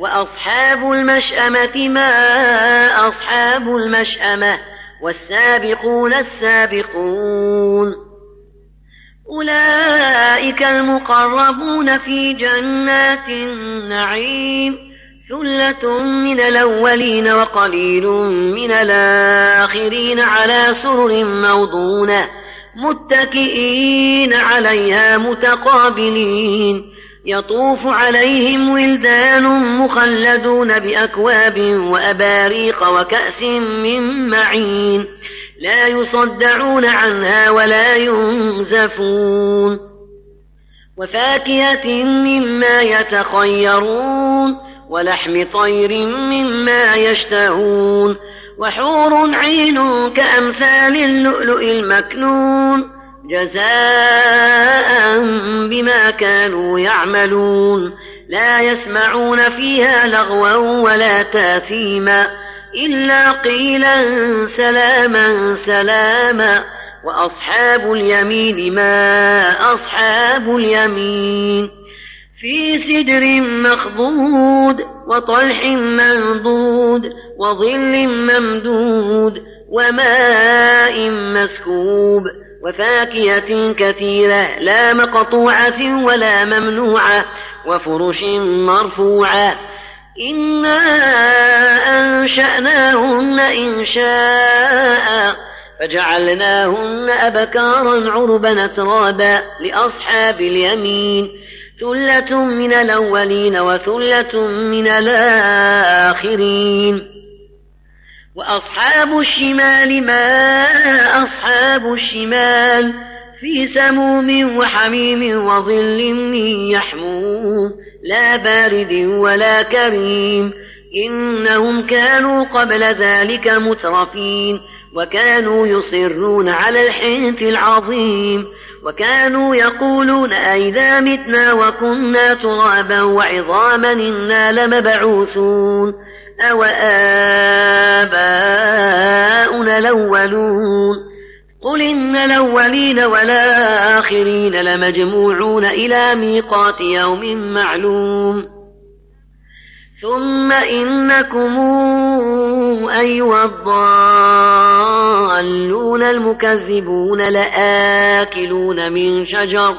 وأصحاب المشأمة ما أصحاب المشأمة والسابقون السابقون. أولئك المقربون في جنات النعيم ثلة من الأولين وقليل من الآخرين على سرر موضونة متكئين عليها متقابلين. يطوف عليهم ولدان مخلدون بأكواب وأباريق وكأس من معين لا يصدعون عنها ولا ينزفون وفاكهة مما يتخيرون ولحم طير مما يشتهون وحور عين كأمثال اللؤلؤ المكنون جزاء بما كانوا يعملون. لا يسمعون فيها لغوا ولا تاثيما. إلا قيلا سلاما سلاما. وأصحاب اليمين ما أصحاب اليمين. في سدر مخضود وطلح منضود وظل ممدود وماء مسكوب. وفاكهة كثيرة لا مقطوعة ولا ممنوعة وفرش مرفوعة. إنا أنشأناهن إنشاء فجعلناهن أبكارا عربا أترابا لأصحاب اليمين. ثلة من الأولين وثلة من الآخرين. وأصحاب الشمال ما أصحاب الشمال في سموم وحميم وظل من يحموم لا بارد ولا كريم إنهم كانوا قبل ذلك مترفين وكانوا يصرون على الحنث العظيم وكانوا يقولون أئذا متنا وكنا ترابا وعظاما إنا لمبعوثون أو آباؤنا الأولون. قل إن الأولين والآخرين لمجموعون إلى ميقات يوم معلوم. ثم إنكم أيها الضالون المكذبون لآكلون من شجر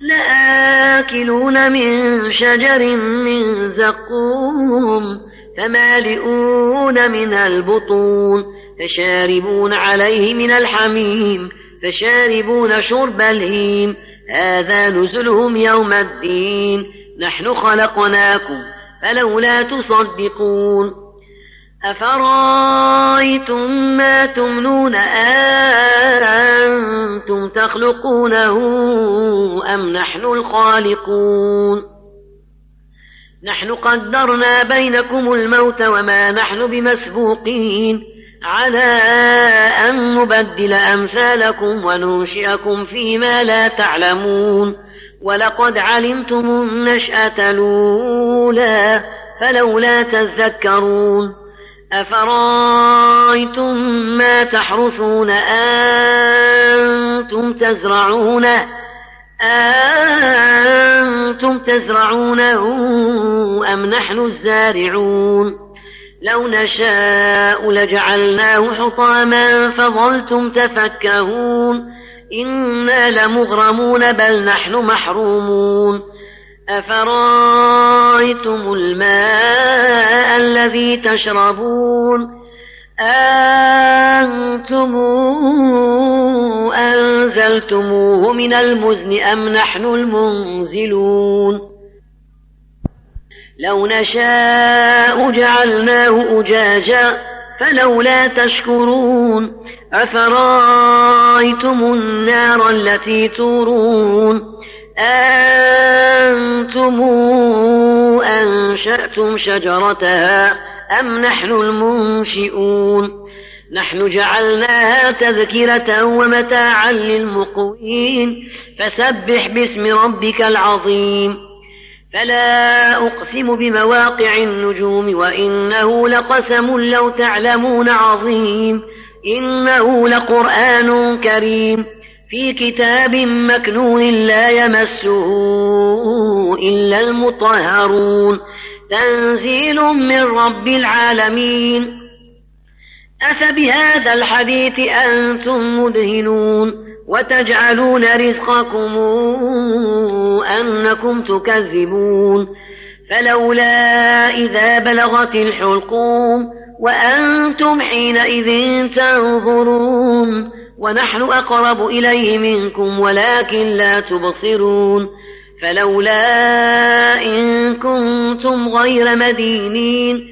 لآكلون من شجر من زقوم. فمالئون من البطون فشاربون عليه من الحميم فشاربون شرب الهيم. هذا نزلهم يوم الدين. نحن خلقناكم فلولا تصدقون. أفرأيتم ما تمنون أنتم تخلقونه أم نحن الخالقون؟ نحن قدرنا بينكم الموت وما نحن بمسبوقين. على أن نبدل أمثالكم وننشئكم فيما لا تعلمون. ولقد علمتم النشأة الأولى فلولا تذكرون. أفرأيتم ما تحرثون؟ أنتم تزرعونه. أنتم تزرعونه أم نحن الزارعون؟ لو نشاء لجعلناه حطاما فظلتم تفكهون. إنا لمغرمون بل نحن محرومون. أفرأيتم الماء الذي تشربون؟ أنتم أنزلتموه من المزن أم نحن المنزلون؟ لو نشاء جعلناه أجاجا فلولا تشكرون أفرأيتم النار التي تورون؟ أنتم أنشأتم شجرتها أم نحن المنشئون؟ نحن جعلناها تذكرة ومتاعا للمقوين. فسبح باسم ربك العظيم. فلا أقسم بمواقع النجوم وإنه لقسم لو تعلمون عظيم. إنه لقرآن كريم. في كتاب مكنون لا يمسه إلا المطهرون. تنزيل من رب العالمين. أفبهذا الحديث أنتم مدهنون وتجعلون رزقكم أنكم تكذبون فلولا إذا بلغت الحلقوم وأنتم حينئذ تنظرون ونحن أقرب إليه منكم ولكن لا تبصرون فلولا إن كنتم غير مدينين